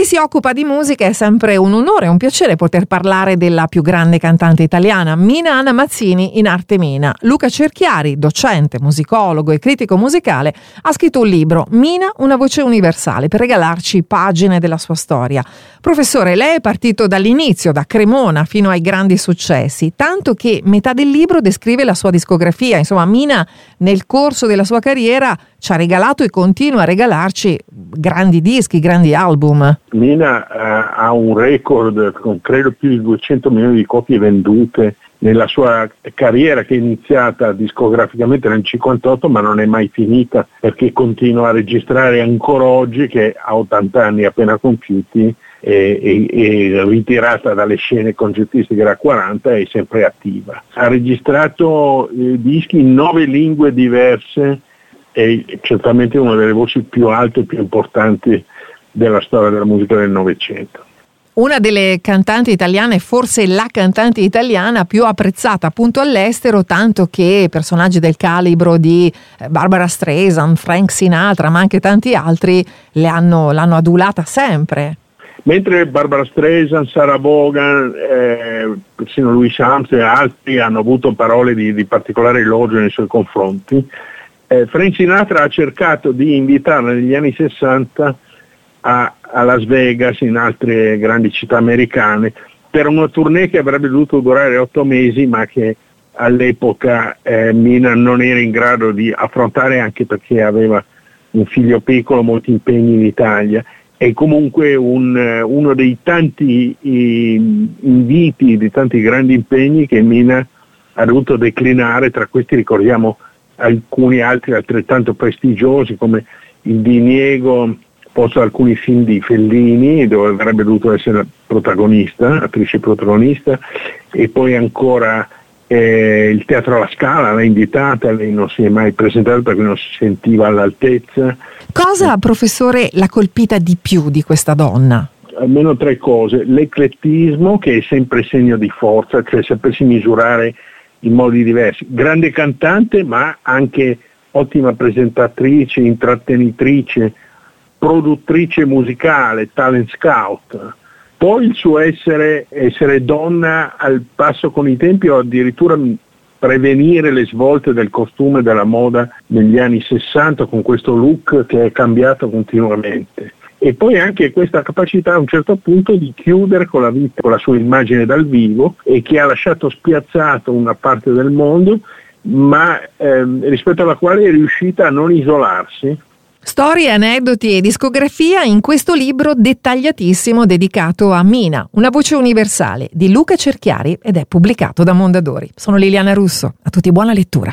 chi si occupa di musica è sempre un onore e un piacere poter parlare della più grande cantante italiana, Mina Anna Mazzini in arte Mina. Luca Cerchiari, docente, musicologo e critico musicale, ha scritto un libro, Mina, una voce universale, per regalarci pagine della sua storia. Professore, lei è partito dall'inizio, da Cremona fino ai grandi successi, tanto che metà del libro descrive la sua discografia. Insomma, Mina nel corso della sua carriera ci ha regalato e continua a regalarci grandi dischi, grandi album. Mina uh, ha un record con credo più di 200 milioni di copie vendute nella sua carriera che è iniziata discograficamente nel 58 ma non è mai finita perché continua a registrare ancora oggi che ha 80 anni appena compiuti e, e, e ritirata dalle scene concertistiche da 40 è sempre attiva. Ha registrato eh, dischi in nove lingue diverse è certamente una delle voci più alte e più importanti della storia della musica del Novecento. Una delle cantanti italiane, forse la cantante italiana più apprezzata appunto all'estero, tanto che personaggi del calibro di eh, Barbara Streisand, Frank Sinatra, ma anche tanti altri hanno, l'hanno adulata sempre. Mentre Barbara Streisand, Sarah Vaughan, eh, persino Louis Armstrong e altri hanno avuto parole di, di particolare elogio nei suoi confronti, eh, Frank Sinatra ha cercato di invitarla negli anni 60 a, a, Las Vegas, in altre grandi città americane, per una tournée che avrebbe dovuto durare otto mesi, ma che all'epoca eh, Mina non era in grado di affrontare anche perché aveva un figlio piccolo, molti impegni in Italia e comunque un, uno dei tanti inviti, dei tanti grandi impegni che Mina ha dovuto declinare, tra questi ricordiamo alcuni altri altrettanto prestigiosi come il diniego posto alcuni film di Fellini dove avrebbe dovuto essere protagonista, attrice protagonista e poi ancora eh, il Teatro alla Scala l'ha invitata, lei non si è mai presentata perché non si sentiva all'altezza. Cosa, professore, l'ha colpita di più di questa donna? Almeno tre cose. L'eclettismo che è sempre segno di forza, cioè sapersi misurare in modi diversi. Grande cantante ma anche ottima presentatrice, intrattenitrice, produttrice musicale, talent scout. Poi il suo essere, essere donna al passo con i tempi o addirittura prevenire le svolte del costume della moda negli anni 60 con questo look che è cambiato continuamente e poi anche questa capacità a un certo punto di chiudere con la vita, con la sua immagine dal vivo e che ha lasciato spiazzato una parte del mondo, ma ehm, rispetto alla quale è riuscita a non isolarsi. Storie, aneddoti e discografia in questo libro dettagliatissimo dedicato a Mina, una voce universale di Luca Cerchiari ed è pubblicato da Mondadori. Sono Liliana Russo, a tutti buona lettura.